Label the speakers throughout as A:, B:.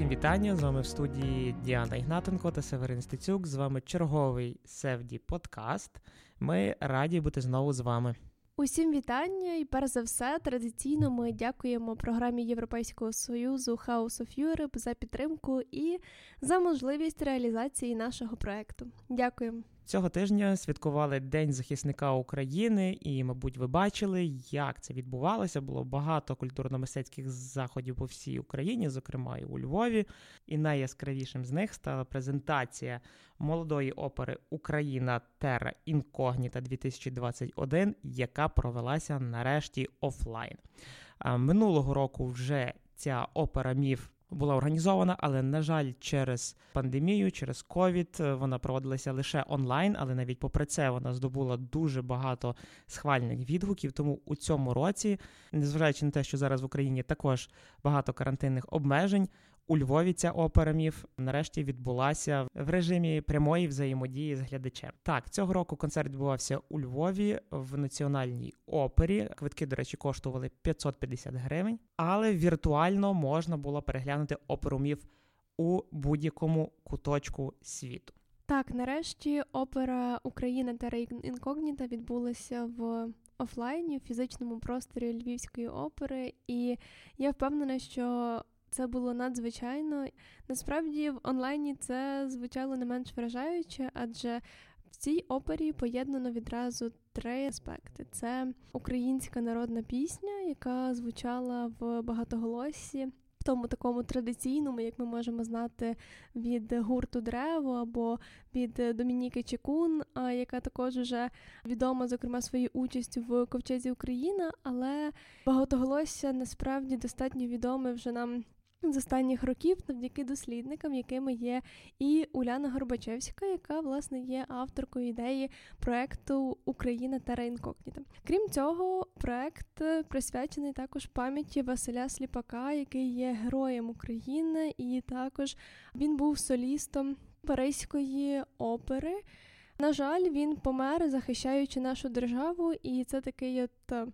A: Усім вітання! З вами в студії Діана Ігнатенко та Северин Стецюк. З вами черговий Севді подкаст. Ми раді бути знову з вами.
B: Усім вітання, і перш за все, традиційно ми дякуємо програмі Європейського союзу House of Europe за підтримку і за можливість реалізації нашого проекту. Дякуємо.
A: Цього тижня святкували День захисника України, і, мабуть, ви бачили, як це відбувалося. Було багато культурно-мистецьких заходів по всій Україні, зокрема і у Львові. І найяскравішим з них стала презентація молодої опери Україна Терра Інкогніта 2021, яка провелася нарешті офлайн. Минулого року вже ця опера міф була організована, але на жаль, через пандемію, через ковід е, вона проводилася лише онлайн, але навіть попри це вона здобула дуже багато схвальних відгуків. Тому у цьому році, незважаючи на те, що зараз в Україні також багато карантинних обмежень, у Львові ця опера міф нарешті відбулася в режимі прямої взаємодії з глядачем. Так, цього року концерт відбувався у Львові в національній опері. Квитки, до речі, коштували 550 гривень, але віртуально можна було переглянути оперу міф у будь-якому куточку світу.
B: Так, нарешті опера Україна та інкогніта відбулася в офлайні в фізичному просторі Львівської опери, і я впевнена, що це було надзвичайно. Насправді, в онлайні це звучало не менш вражаюче, адже в цій опері поєднано відразу три аспекти: це українська народна пісня, яка звучала в багатоголоссі. В тому такому традиційному, як ми можемо знати, від гурту Древо або від Домініки Чекун, яка також вже відома, зокрема, своєю участю в ковчезі Україна, але багатоголосся насправді достатньо відоме вже нам з останніх років завдяки дослідникам, якими є і Уляна Горбачевська, яка власне є авторкою ідеї проекту Україна Тера Інкогніта. Крім цього, проект присвячений також пам'яті Василя Сліпака, який є героєм України, і також він був солістом Паризької опери. На жаль, він помер, захищаючи нашу державу, і це такий от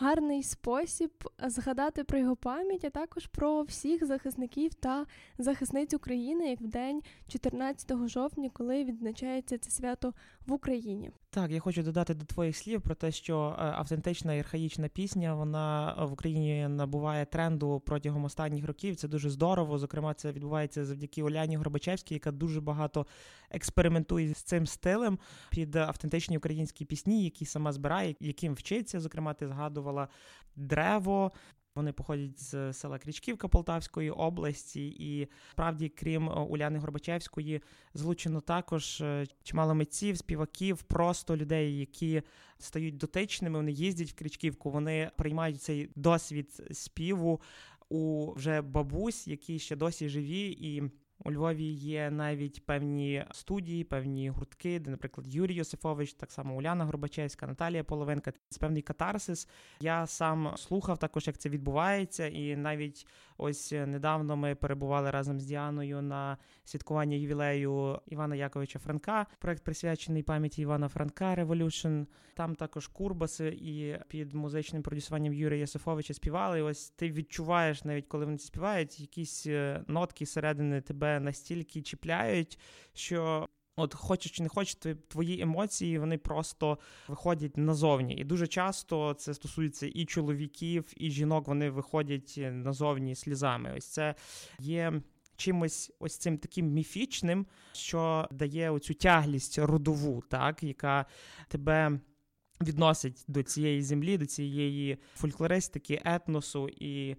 B: гарний спосіб згадати про його пам'ять, а також про всіх захисників та захисниць України як в день 14 жовтня, коли відзначається це свято в Україні.
A: Так, я хочу додати до твоїх слів про те, що е, автентична і архаїчна пісня вона в Україні набуває тренду протягом останніх років. Це дуже здорово. Зокрема, це відбувається завдяки Оляні Горбачевській, яка дуже багато експериментує з цим стилем під автентичні українські пісні, які сама збирає, яким вчиться. Зокрема, ти згадувала древо. Вони походять з села Крічківка Полтавської області, і справді, крім е, Уляни Горбачевської, злучено також е, чимало митців, співаків, просто людей, які стають дотичними. Вони їздять в Крічківку, вони приймають цей досвід співу у вже бабусь, які ще досі живі і. У Львові є навіть певні студії, певні гуртки, де, наприклад, Юрій Йосифович, так само Уляна Горбачевська, Наталія Половинка. Це певний катарсис. Я сам слухав також, як це відбувається, і навіть ось недавно ми перебували разом з Діаною на святкуванні ювілею Івана Яковича Франка. Проект присвячений пам'яті Івана Франка Revolution. Там також Курбаси і під музичним продюсуванням Юрія Йосифовича співали. І Ось ти відчуваєш, навіть коли вони співають, якісь е, нотки середини тебе настільки чіпляють, що. От хочеш чи не хочеш, твої емоції вони просто виходять назовні. І дуже часто це стосується і чоловіків, і жінок. Вони виходять назовні слізами. Ось це є чимось ось цим таким міфічним, що дає оцю тяглість родову, так яка тебе відносить до цієї землі, до цієї фольклористики, етносу, і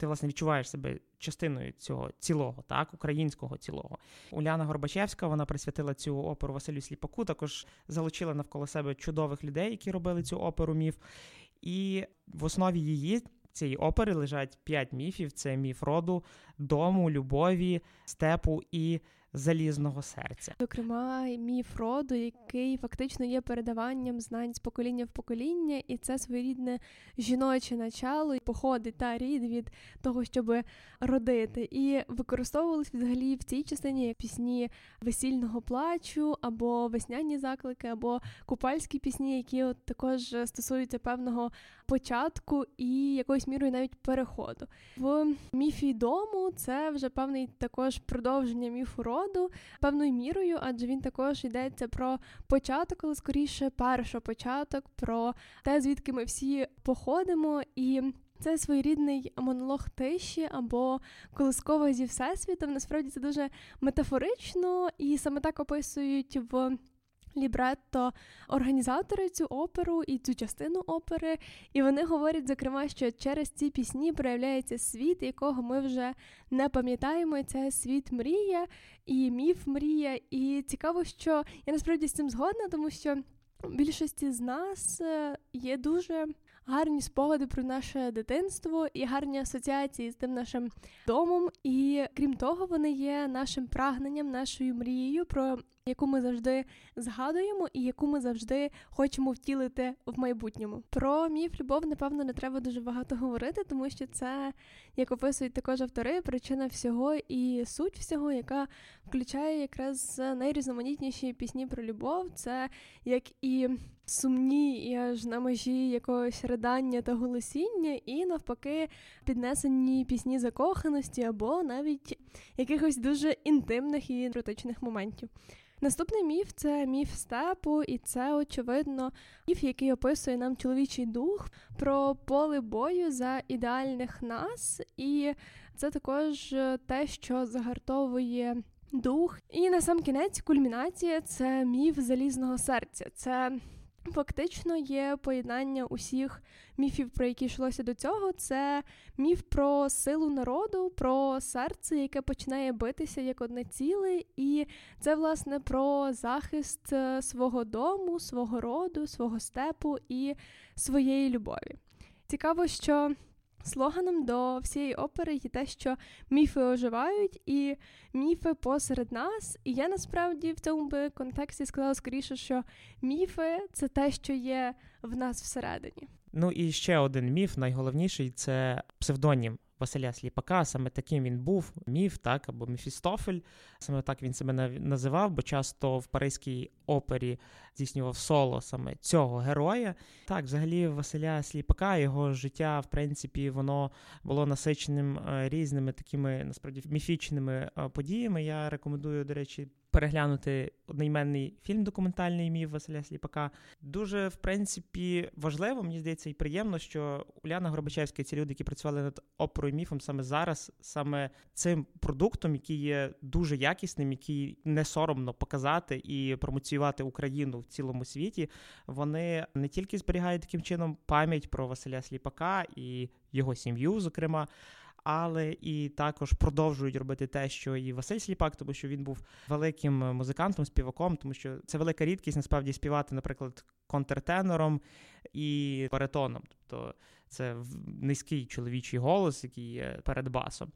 A: ти власне відчуваєш себе частиною цього цілого, так, українського цілого. Уляна Горбачевська вона присвятила цю оперу Василю Сліпаку, також залучила навколо себе чудових людей, які робили цю оперу міф. І в основі її цієї опери лежать п'ять міфів: це міф роду, дому, любові, степу і залізного серця.
B: Зокрема, міф роду, який фактично є передаванням знань з покоління в покоління, і це своєрідне жіноче начало, походить та рід від того, щоб родити. І використовувались взагалі в цій частині як пісні весільного плачу, або весняні заклики, або купальські пісні, які от також стосуються певного початку і якоюсь мірою навіть переходу. В міфі дому це вже певний також продовження міфу роду певною мірою, адже він також йдеться про початок, але скоріше першопочаток, про те, звідки ми всі походимо і. Це своєрідний монолог тиші або колискова зі всесвітом. Насправді це дуже метафорично, і саме так описують в лібретто організатори цю оперу і цю частину опери. І вони говорять, зокрема, що через ці пісні проявляється світ, якого ми вже не пам'ятаємо. Це світ мрія і міф мрія. І цікаво, що я насправді з цим згодна, тому що. Більшості з нас е, є дуже гарні спогади про наше дитинство і гарні асоціації з тим нашим домом. І крім того, вони є нашим прагненням, нашою мрією, про яку ми завжди згадуємо, і яку ми завжди хочемо втілити в майбутньому. Про міф любов, напевно, не треба дуже багато говорити, тому що це, як описують також автори, причина всього і суть всього, яка включає якраз найрізноманітніші пісні про любов. Це як і сумні і аж на межі якогось ридання та голосіння, і навпаки піднесені пісні закоханості або навіть якихось дуже інтимних і еротичних моментів. Наступний міф це міф степу, і це, очевидно, міф, який описує нам чоловічий дух про поле бою за ідеальних нас, і це також те, що загартовує дух. І на сам кінець кульмінація це міф залізного серця. Це Фактично є поєднання усіх міфів, про які йшлося до цього. Це міф про силу народу, про серце, яке починає битися як одне ціле, і це, власне, про захист е, свого дому, свого роду, свого степу і своєї любові. Цікаво, що Слоганом до всієї опери є те, що міфи оживають, і міфи посеред нас. І я насправді в цьому би контексті сказала скоріше, що міфи це те, що є в нас всередині.
A: Ну і ще один міф, найголовніший це псевдонім Василя Сліпака. Саме таким він був міф, так або Мефістофель. Саме так він себе називав, бо часто в Паризькій опері здійснював соло саме цього героя. Так, взагалі, Василя Сліпака, його життя, в принципі, воно було насиченим е, різними такими насправді міфічними е, подіями. Я рекомендую, до речі, переглянути одноіменний фільм документальний міф Василя Сліпака. Дуже, в принципі, важливо, мені здається, і приємно, що Уляна Горбачевська і ці люди, які працювали над оперою міфом саме зараз, саме цим продуктом, який є дуже якісним, який не соромно показати і промоціювати Україну в цілому світі, вони не тільки зберігають таким чином пам'ять про Василя Сліпака і його сім'ю, зокрема але і також продовжують робити те, що і Василь Сліпак, тому що він був великим музикантом, співаком, тому що це велика рідкість насправді співати, наприклад, контртенором і баритоном. Тобто це низький чоловічий голос, який є перед басом.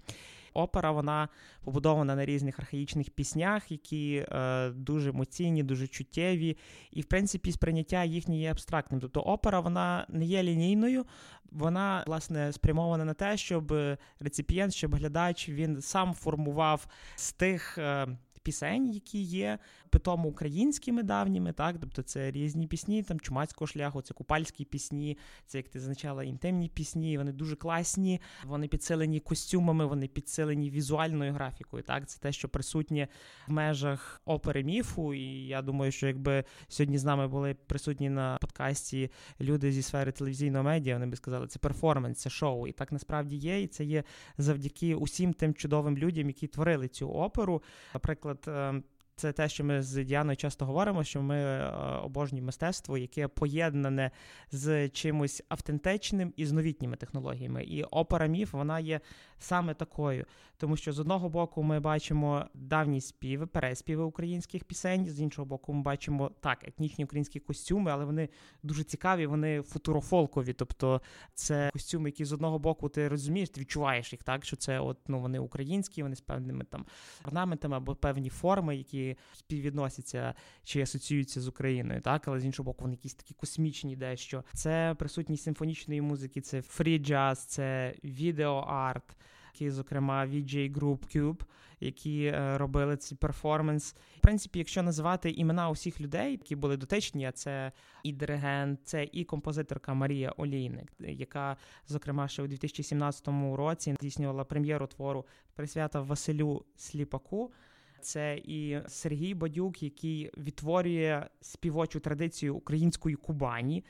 A: Опера вона побудована на різних архаїчних піснях, які е, дуже емоційні, дуже чуттєві, і в принципі сприйняття їхнє є абстрактним. Тобто опера вона не є лінійною, вона власне спрямована на те, щоб реципієнт, щоб глядач він сам формував з тих. Е, пісень, які є питомо українськими давніми, так, тобто це різні пісні, там чумацького шляху, це купальські пісні, це як ти зазначала, інтимні пісні. Вони дуже класні, вони підсилені костюмами, вони підсилені візуальною графікою. Так, це те, що присутнє в межах опери міфу. І я думаю, що якби сьогодні з нами були присутні на подкасті люди зі сфери телевізійного медіа, вони би сказали, це перформанс, це шоу. І так насправді є. І це є завдяки усім тим чудовим людям, які творили цю оперу. Наприклад. Ем, це те, що ми з Діаною часто говоримо, що ми е, обожнюємо мистецтво, яке поєднане з чимось автентичним і з новітніми технологіями. І опера міф вона є саме такою, тому що з одного боку ми бачимо давні співи, переспіви українських пісень, з іншого боку, ми бачимо так, етнічні українські костюми, але вони дуже цікаві, вони футурофолкові. Тобто це костюми, які з одного боку ти розумієш, ти відчуваєш їх так, що це от ну вони українські, вони з певними там орнаментами або певні форми, які співвідносяться чи асоціюються з Україною, так, але з іншого боку, вони якісь такі космічні, дещо це присутність симфонічної музики, це фрі джаз, це відеоарт. Які, зокрема, VJ Group Cube, які е, робили цей перформанс. В принципі, якщо називати імена усіх людей, які були дотичні, а це і диригент, це і композиторка Марія Олійник, яка, зокрема, ще у 2017 році здійснювала прем'єру твору присвята Василю Сліпаку. Це і Сергій Бадюк, який відтворює співочу традицію української Кубані,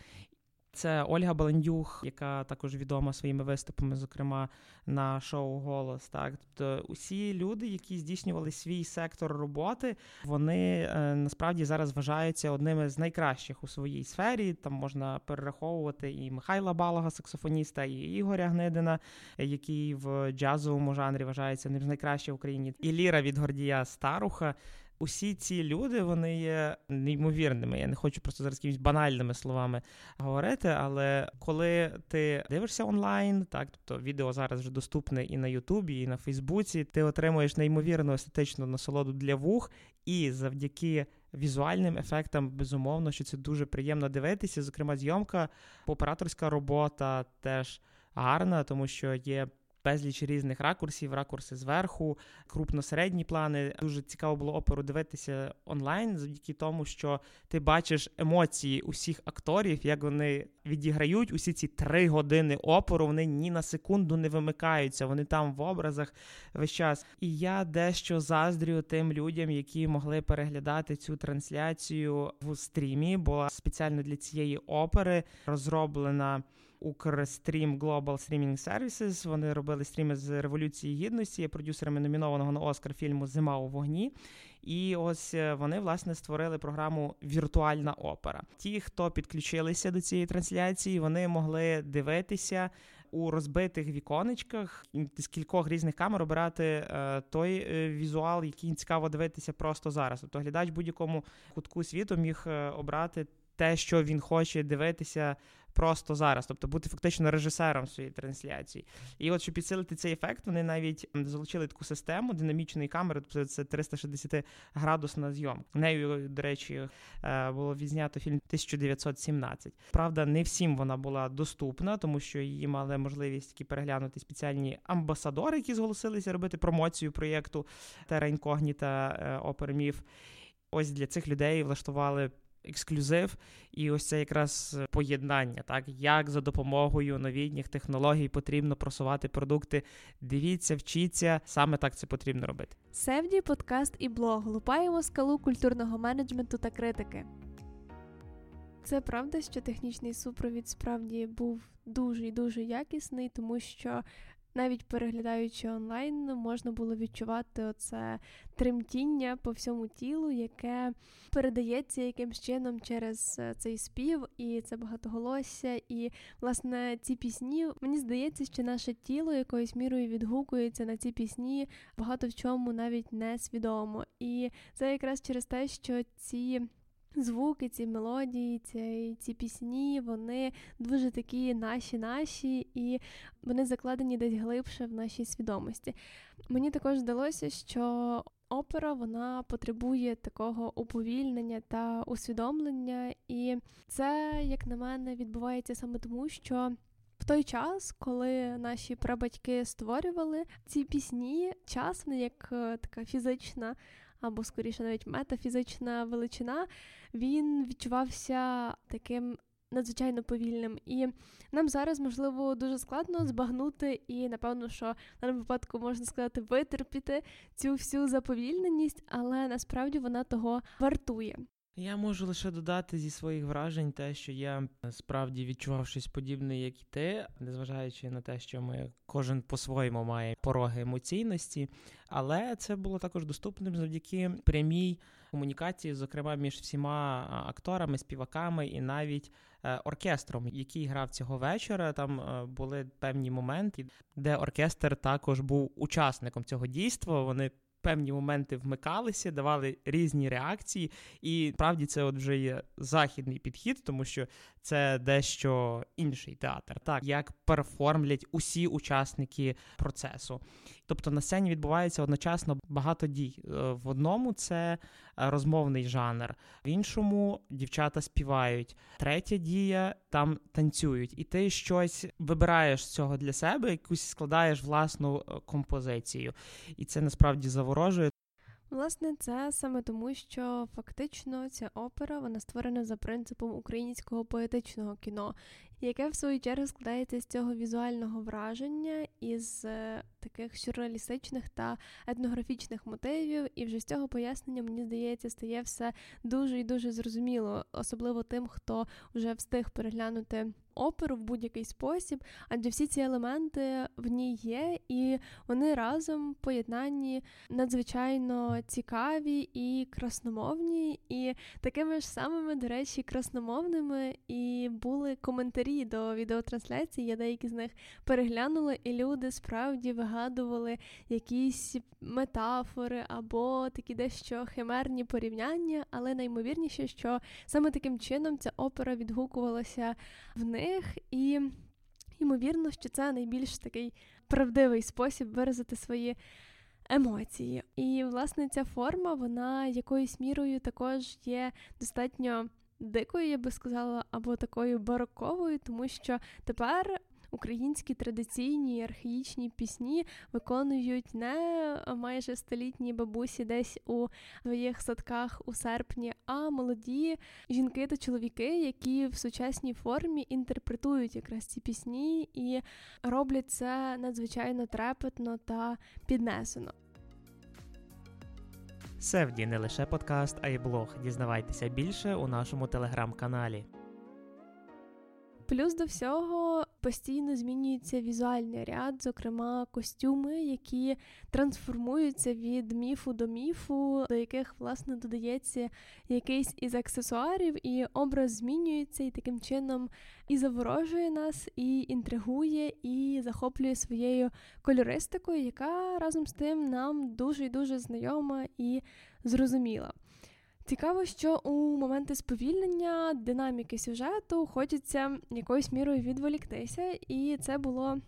A: це Ольга Баландюх, яка також відома своїми виступами, зокрема на шоу Голос. Так, тобто усі люди, які здійснювали свій сектор роботи, вони е, насправді зараз вважаються одними з найкращих у своїй сфері. Там можна перераховувати і Михайла Балага, саксофоніста, і Ігоря Гнидина, який в джазовому жанрі вважається одним з найкращих в Україні, і Ліра від Гордія Старуха усі ці люди вони є неймовірними. Я не хочу просто зараз якимись банальними словами говорити. Але коли ти дивишся онлайн, так тобто відео зараз вже доступне і на Ютубі, і на Фейсбуці, ти отримуєш неймовірну естетичну насолоду для вух, і завдяки. Візуальним ефектам, безумовно, що це дуже приємно дивитися. Зокрема, зйомка, операторська робота теж гарна, тому що є безліч різних ракурсів, ракурси зверху, крупно-середні плани. Дуже цікаво було оперу дивитися онлайн, завдяки тому, що ти бачиш емоції усіх акторів, як вони відіграють усі ці три години опору. Вони ні на секунду не вимикаються. Вони там в образах весь час. І я дещо заздрю тим людям, які могли переглядати цю трансляцію в стрімі. Була спеціально для цієї опери розроблена. Укрстрім Global Streaming Services. Вони робили стріми з Революції Гідності, є продюсерами номінованого на Оскар фільму Зима у вогні. І ось е, вони власне створили програму Віртуальна опера. Ті, хто підключилися до цієї трансляції, вони могли дивитися. У розбитих віконечках з кількох різних камер обирати е, той е, візуал, який цікаво дивитися просто зараз. Тобто глядач будь-якому кутку світу міг обрати те, що він хоче дивитися просто зараз, тобто бути фактично режисером своєї трансляції. І от щоб підсилити цей ефект, вони навіть залучили таку систему динамічної камери, тобто це 360 градусна зйомка. Нею, до речі, е, було відзнято фільм 1917. Правда, не всім вона була доступна, тому що її мали можливість такі переглянути спеціальні амбасадори, які зголосилися робити промоцію проєкту Тера Інкогніта е, Оперміф. Ось для цих людей влаштували ексклюзив, і ось це якраз поєднання, так як за допомогою новітніх технологій потрібно просувати продукти. Дивіться, вчіться, саме так це потрібно робити.
B: Севді, подкаст і блог лупаємо скалу культурного менеджменту та критики. Це правда, що технічний супровід справді був дуже і дуже якісний, тому що навіть переглядаючи онлайн, можна було відчувати оце тремтіння по всьому тілу, яке передається якимсь чином через е, цей спів, і це багатоголосся. І власне ці пісні мені здається, що наше тіло якоюсь мірою відгукується на ці пісні багато в чому навіть не свідомо. І це якраз через те, що ці звуки, ці мелодії, ці, ці пісні, вони дуже такі наші-наші, і вони закладені десь глибше в нашій свідомості. Мені також здалося, що опера вона потребує такого уповільнення та усвідомлення, і це, як на мене, відбувається саме тому, що. В той час, коли наші прабатьки створювали ці пісні, час як е, така фізична або скоріше навіть метафізична величина, він відчувався таким. Надзвичайно повільним, і нам зараз можливо дуже складно збагнути, і напевно, що в даному випадку можна сказати витерпіти цю всю заповільненість, але насправді вона того вартує.
A: Я можу лише додати зі своїх вражень те, що я справді відчував щось подібне, як і ти, незважаючи на те, що ми кожен по-своєму має пороги емоційності, але це було також доступним завдяки прямій комунікації, зокрема між всіма акторами, співаками і навіть е, оркестром, який грав цього вечора. Там е, були певні моменти, де оркестр також був учасником цього дійства. Вони певні моменти вмикалися, давали різні реакції, і справді це от вже є західний підхід, тому що це дещо інший театр, так як перформлять усі учасники процесу. Тобто на сцені відбувається одночасно багато дій. Е, в одному це розмовний жанр, в іншому дівчата співають. Третя дія там танцюють, і ти щось вибираєш з цього для себе, якусь складаєш власну е, композицію, і це насправді заворожує.
B: Власне, це саме тому, що фактично ця опера вона створена за принципом українського поетичного кіно, яке в свою чергу складається з цього візуального враження із е, таких сюрреалістичних та етнографічних мотивів. І вже з цього пояснення, мені здається, стає все дуже і дуже зрозуміло, особливо тим, хто вже встиг переглянути оперу в будь-який спосіб, адже всі ці елементи в ній є, і вони разом поєднанні надзвичайно цікаві і красномовні, і такими ж самими, до речі, красномовними і були коментарі до відеотрансляції. Я деякі з них переглянула, і люди справді вигадували якісь метафори або такі дещо химерні порівняння, але наймовірніше, що саме таким чином ця опера відгукувалася в них них, і ймовірно, що це найбільш такий правдивий спосіб виразити свої емоції. І, власне, ця форма, вона якоюсь мірою також є достатньо дикою, я би сказала, або такою бароковою, тому що тепер українські традиційні архаїчні пісні виконують не майже столітні бабусі десь у своїх садках у серпні, а молоді жінки та чоловіки, які в сучасній формі інтерпретують якраз ці пісні і роблять це надзвичайно трепетно та піднесено.
A: Севді не лише подкаст, а й блог. Дізнавайтеся більше у нашому телеграм-каналі.
B: Плюс до всього постійно змінюється візуальний ряд, зокрема костюми, які трансформуються від міфу до міфу, до яких власне додається якийсь із аксесуарів, і образ змінюється і таким чином і заворожує нас, і інтригує, і захоплює своєю кольористикою, яка разом з тим нам дуже і дуже знайома і зрозуміла. Цікаво, що у моменти сповільнення динаміки сюжету хочеться якоюсь мірою відволіктися, і це було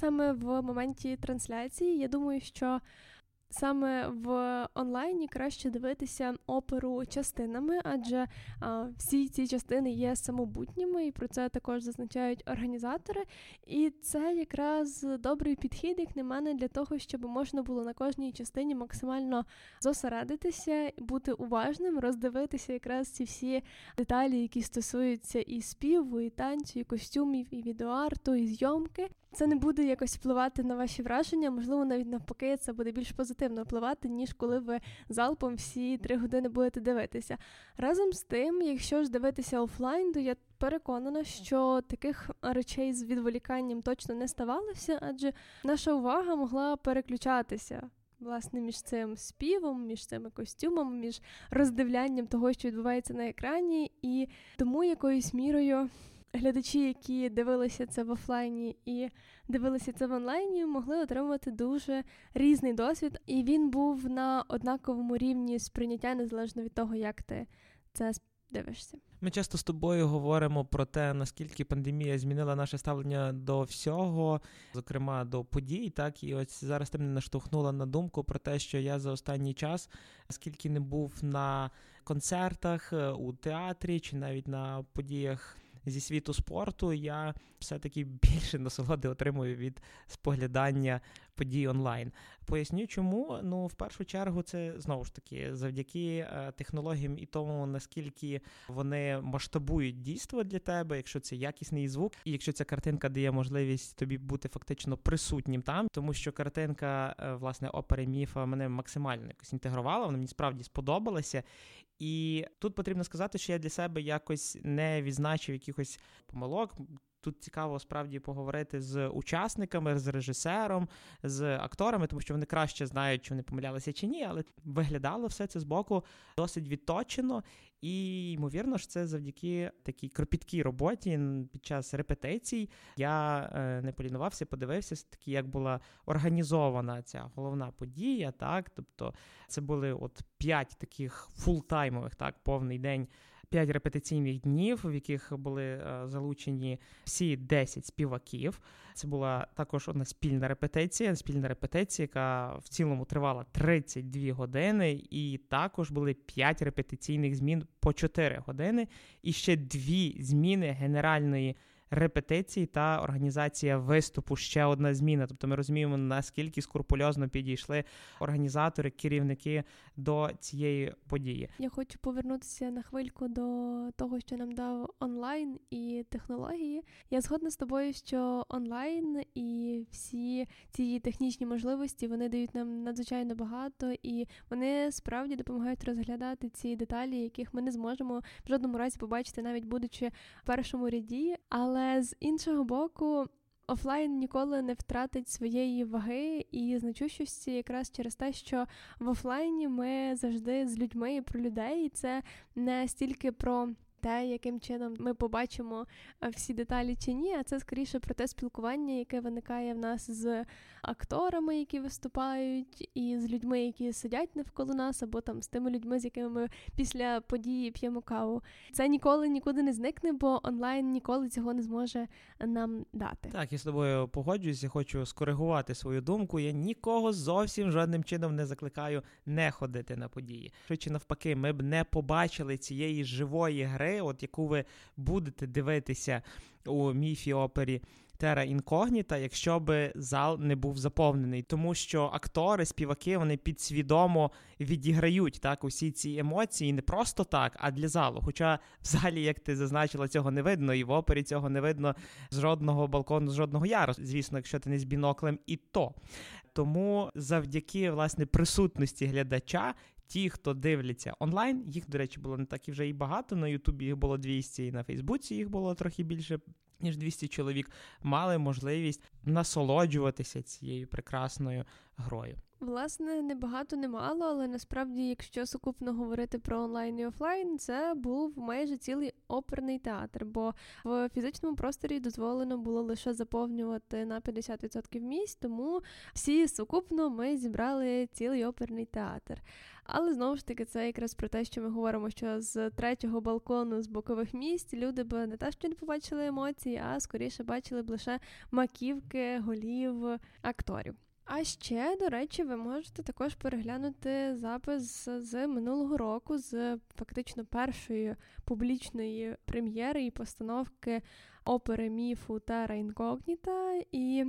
B: саме в моменті трансляції. Я думаю, що Саме в онлайні краще дивитися оперу частинами, адже а, всі ці частини є самобутніми, і про це також зазначають організатори. І це якраз добрий підхід, як на мене, для того, щоб можна було на кожній частині максимально зосередитися, бути уважним, роздивитися якраз ці всі деталі, які стосуються і співу, і танцю, і костюмів, і відеоарту, і зйомки. Це не буде якось впливати на ваші враження, можливо, навіть навпаки, це буде більш позитивно впливати, ніж коли ви залпом всі три години будете дивитися. Разом з тим, якщо ж дивитися офлайн, то я переконана, що таких речей з відволіканням точно не ставалося, адже наша увага могла переключатися. Власне, між цим співом, між цими костюмами, між роздивлянням того, що відбувається на екрані, і тому якоюсь мірою глядачі, які дивилися це в офлайні і дивилися це в онлайні, могли отримувати дуже різний досвід, і він був на однаковому рівні сприйняття незалежно від того, як ти це дивишся.
A: Ми часто з тобою говоримо про те, наскільки пандемія змінила наше ставлення до всього, зокрема до подій. Так і ось зараз ти мене наштовхнула на думку про те, що я за останній час, скільки не був на концертах у театрі чи навіть на подіях зі світу спорту, я все-таки більше насолоди отримую від споглядання подій онлайн. Поясню, чому. Ну, в першу чергу, це знову ж таки завдяки е, технологіям і тому, наскільки вони масштабують дійство для тебе, якщо це якісний звук, і якщо ця картинка дає можливість тобі бути фактично присутнім там, тому що картинка, е, власне, опери міфа мене максимально якось інтегрувала, вона мені справді сподобалася. І тут потрібно сказати, що я для себе якось не відзначив якихось помилок тут цікаво справді поговорити з учасниками, з режисером, з акторами, тому що вони краще знають, чи вони помилялися чи ні, але виглядало все це з боку досить відточено. І ймовірно ж, це завдяки такій кропіткій роботі під час репетицій. Я е, не полінувався, подивився таки, як була організована ця головна подія. Так, тобто це були от п'ять таких фултаймових, так, повний день П'ять репетиційних днів, в яких були е, залучені всі 10 співаків. Це була також одна спільна репетиція, спільна репетиція, яка в цілому тривала 32 години, і також були 5 репетиційних змін по 4 години, і ще дві зміни генеральної репетиції та організація виступу ще одна зміна. Тобто ми розуміємо, наскільки скрупульозно підійшли організатори, керівники до цієї події.
B: Я хочу повернутися на хвильку до того, що нам дав онлайн і технології. Я згодна з тобою, що онлайн і всі ці технічні можливості вони дають нам надзвичайно багато, і вони справді допомагають розглядати ці деталі, яких ми не зможемо в жодному разі побачити, навіть будучи в першому ряді. Але але з іншого боку, офлайн ніколи не втратить своєї ваги і значущості якраз через те, що в офлайні ми завжди з людьми і про людей, і це не стільки про те, яким чином ми побачимо е, всі деталі чи ні, а це скоріше про те спілкування, яке виникає в нас з акторами, які виступають, і з людьми, які сидять навколо нас, або там з тими людьми, з якими ми після події п'ємо каву. Це ніколи нікуди не зникне, бо онлайн ніколи цього не зможе нам дати.
A: Так, я з тобою погоджуюся, хочу скоригувати свою думку. Я нікого зовсім жодним чином не закликаю не ходити на події. Чи навпаки, ми б не побачили цієї живої гри от яку ви будете дивитися у міфі опері. Тера інкогніта, якщо би зал не був заповнений, тому що актори, співаки вони підсвідомо відіграють так усі ці емоції не просто так, а для залу. Хоча в залі, як ти зазначила, цього не видно, і в опері цього не видно з жодного балкону, з жодного яру. Звісно, якщо ти не з біноклем, і то тому завдяки власне присутності глядача ті, хто дивляться онлайн, їх, до речі, було не так і вже і багато. На Ютубі їх було 200, і на Фейсбуці їх було трохи більше. Ніж 200 чоловік мали можливість насолоджуватися цією прекрасною грою.
B: Власне, не багато, не мало, але насправді, якщо сукупно говорити про онлайн і офлайн, це був майже цілий оперний театр, бо в фізичному просторі дозволено було лише заповнювати на 50% місць, тому всі сукупно ми зібрали цілий оперний театр. Але знову ж таки, це якраз про те, що ми говоримо, що з третього балкону з бокових місць люди б не те, що не побачили емоції, а скоріше бачили б лише маківки голів акторів. А ще, до речі, ви можете також переглянути запис з минулого року, з фактично першої публічної прем'єри і постановки опери міфу Тера Інкогніта, і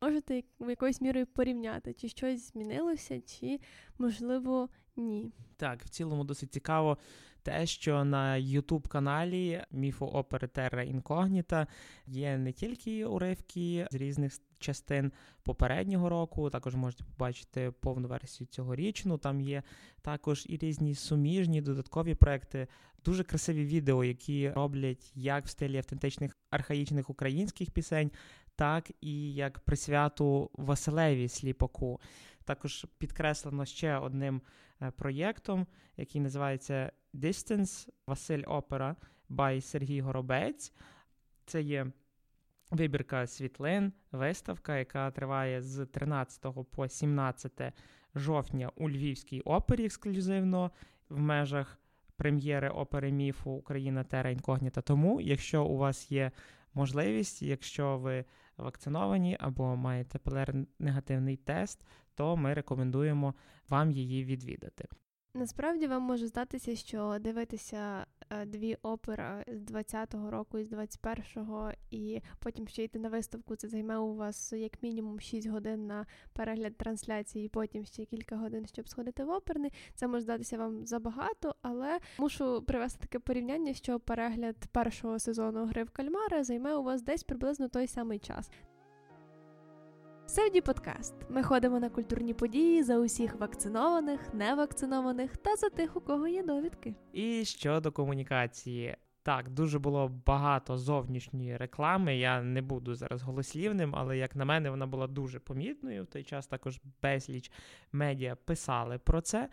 B: можете якоюсь мірою порівняти, чи щось змінилося, чи можливо ні.
A: Так, в цілому досить цікаво те, що на youtube каналі Міфу Опери Терра Інкогніта є не тільки уривки з різних частин попереднього року, також можете побачити повну версію цьогорічну. Там є також і різні суміжні додаткові проекти, дуже красиві відео, які роблять як в стилі автентичних архаїчних українських пісень, так і як присвяту Василеві Сліпаку. Також підкреслено ще одним е, проєктом, який називається Distance Василь Опера by Сергій Горобець. Це є вибірка світлин, виставка, яка триває з 13 по 17 жовтня у Львівській опері ексклюзивно в межах прем'єри опери міфу Україна Тера Інкогніта. Тому, якщо у вас є можливість, якщо ви вакциновані або маєте ПЛР-негативний тест, то ми рекомендуємо вам її відвідати.
B: Насправді вам може здатися, що дивитися е, дві опери з 20-го року і з 21-го, і потім ще йти на виставку. Це займе у вас як мінімум 6 годин на перегляд трансляції, і потім ще кілька годин, щоб сходити в оперний. Це може здатися вам забагато, але мушу привести таке порівняння, що перегляд першого сезону гри в кальмара займе у вас десь приблизно той самий час. Севді подкаст. Ми ходимо на культурні події за усіх вакцинованих, невакцинованих та за тих, у кого є довідки.
A: І щодо комунікації. Так, дуже було багато зовнішньої реклами. Я не буду зараз голослівним, але як на мене, вона була дуже помітною. В той час також безліч медіа писали про це.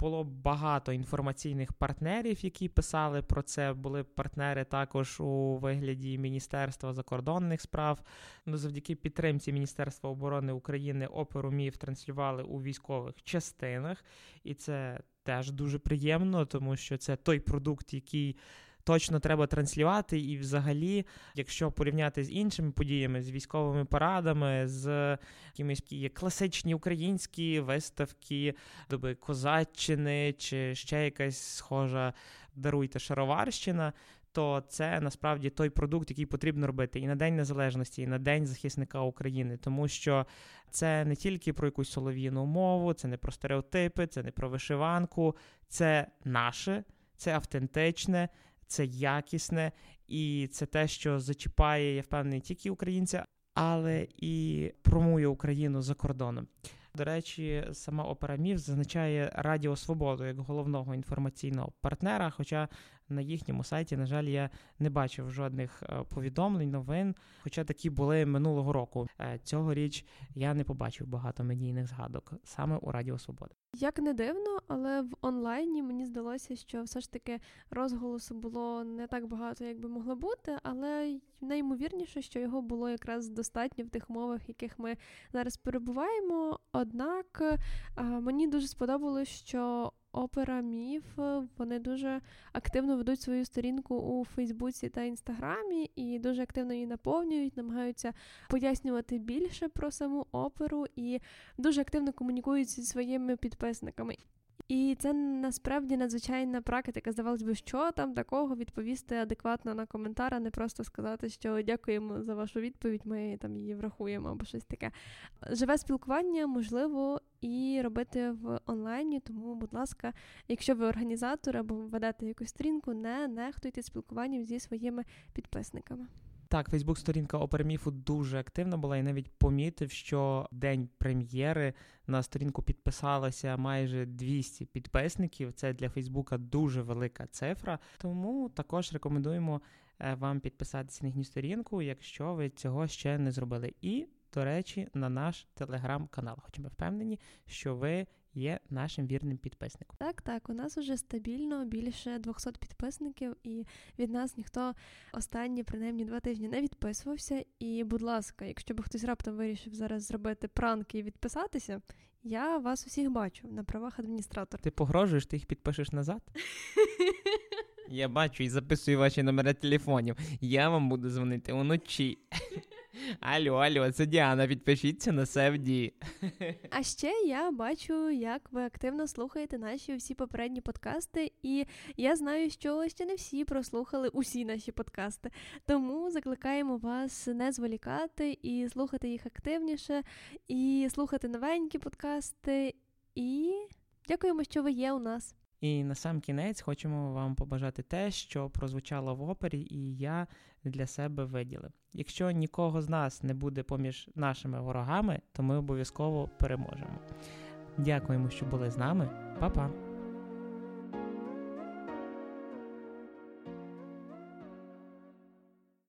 A: Було багато інформаційних партнерів, які писали про це. Були партнери також у вигляді Міністерства закордонних справ. Ну, завдяки підтримці Міністерства оборони України оперу МІФ транслювали у військових частинах, і це теж дуже приємно, тому що це той продукт, який точно треба транслювати. І, взагалі, якщо порівняти з іншими подіями, з військовими парадами, з якимись класичні українські виставки доби Козаччини чи ще якась схожа даруйте шароварщина. То це насправді той продукт, який потрібно робити і на День Незалежності, і на День захисника України, тому що це не тільки про якусь солов'їну мову, це не про стереотипи, це не про вишиванку, це наше, це автентичне, це якісне, і це те, що зачіпає, я впевнений, тільки українця, але і промує Україну за кордоном. До речі, сама опера Міф зазначає Радіо Свободу як головного інформаційного партнера. Хоча на їхньому сайті, на жаль, я не бачив жодних е, повідомлень, новин. Хоча такі були минулого року. Е, цьогоріч я не побачив багато медійних згадок саме у Радіо Свобода.
B: Як не дивно, але в онлайні мені здалося, що все ж таки розголосу було не так багато, як би могло бути, але найімовірніше, що його було якраз достатньо в тих мовах, яких ми зараз перебуваємо. Однак мені дуже сподобалось, що опера міф вони дуже активно ведуть свою сторінку у Фейсбуці та Інстаграмі і дуже активно її наповнюють, намагаються пояснювати більше про саму оперу і дуже активно комунікують зі своїми підписниками. І це насправді надзвичайна практика. Здавалось би, що там такого відповісти адекватно на коментар, а не просто сказати, що дякуємо за вашу відповідь, ми там її врахуємо або щось таке. Живе спілкування можливо і робити в онлайні. Тому, будь ласка, якщо ви організатор або ведете якусь сторінку, не нехтуйте спілкуванням зі своїми підписниками.
A: Так, Фейсбук-сторінка Оперміфу дуже активна була і навіть помітив, що день прем'єри на сторінку підписалося майже 200 підписників. Це для Фейсбука дуже велика цифра. Тому також рекомендуємо е, вам підписатися на їхню сторінку, якщо ви цього ще не зробили. І, до речі, на наш телеграм-канал. Хоча ми впевнені, що ви є нашим вірним підписником.
B: Так, так, у нас уже стабільно більше 200 підписників, і від нас ніхто останні принаймні два тижні не відписувався. І, будь ласка, якщо б хтось раптом вирішив зараз зробити пранки і відписатися, я вас усіх бачу на правах адміністратора.
A: Ти погрожуєш, ти їх підпишеш назад? Я бачу і записую ваші номери телефонів. Я вам буду дзвонити уночі. Алло, алло, це Діана, підпишіться на Севді.
B: А ще я бачу, як ви активно слухаєте наші всі попередні подкасти, і я знаю, що ще не всі прослухали усі наші подкасти. Тому закликаємо вас не зволікати і слухати їх активніше, і слухати новенькі подкасти. І дякуємо, що ви є у нас.
A: І на сам кінець хочемо вам побажати те, що прозвучало в опері, і я для себе виділив. Якщо нікого з нас не буде поміж нашими ворогами, то ми обов'язково переможемо. Дякуємо, що були з нами. Па-па!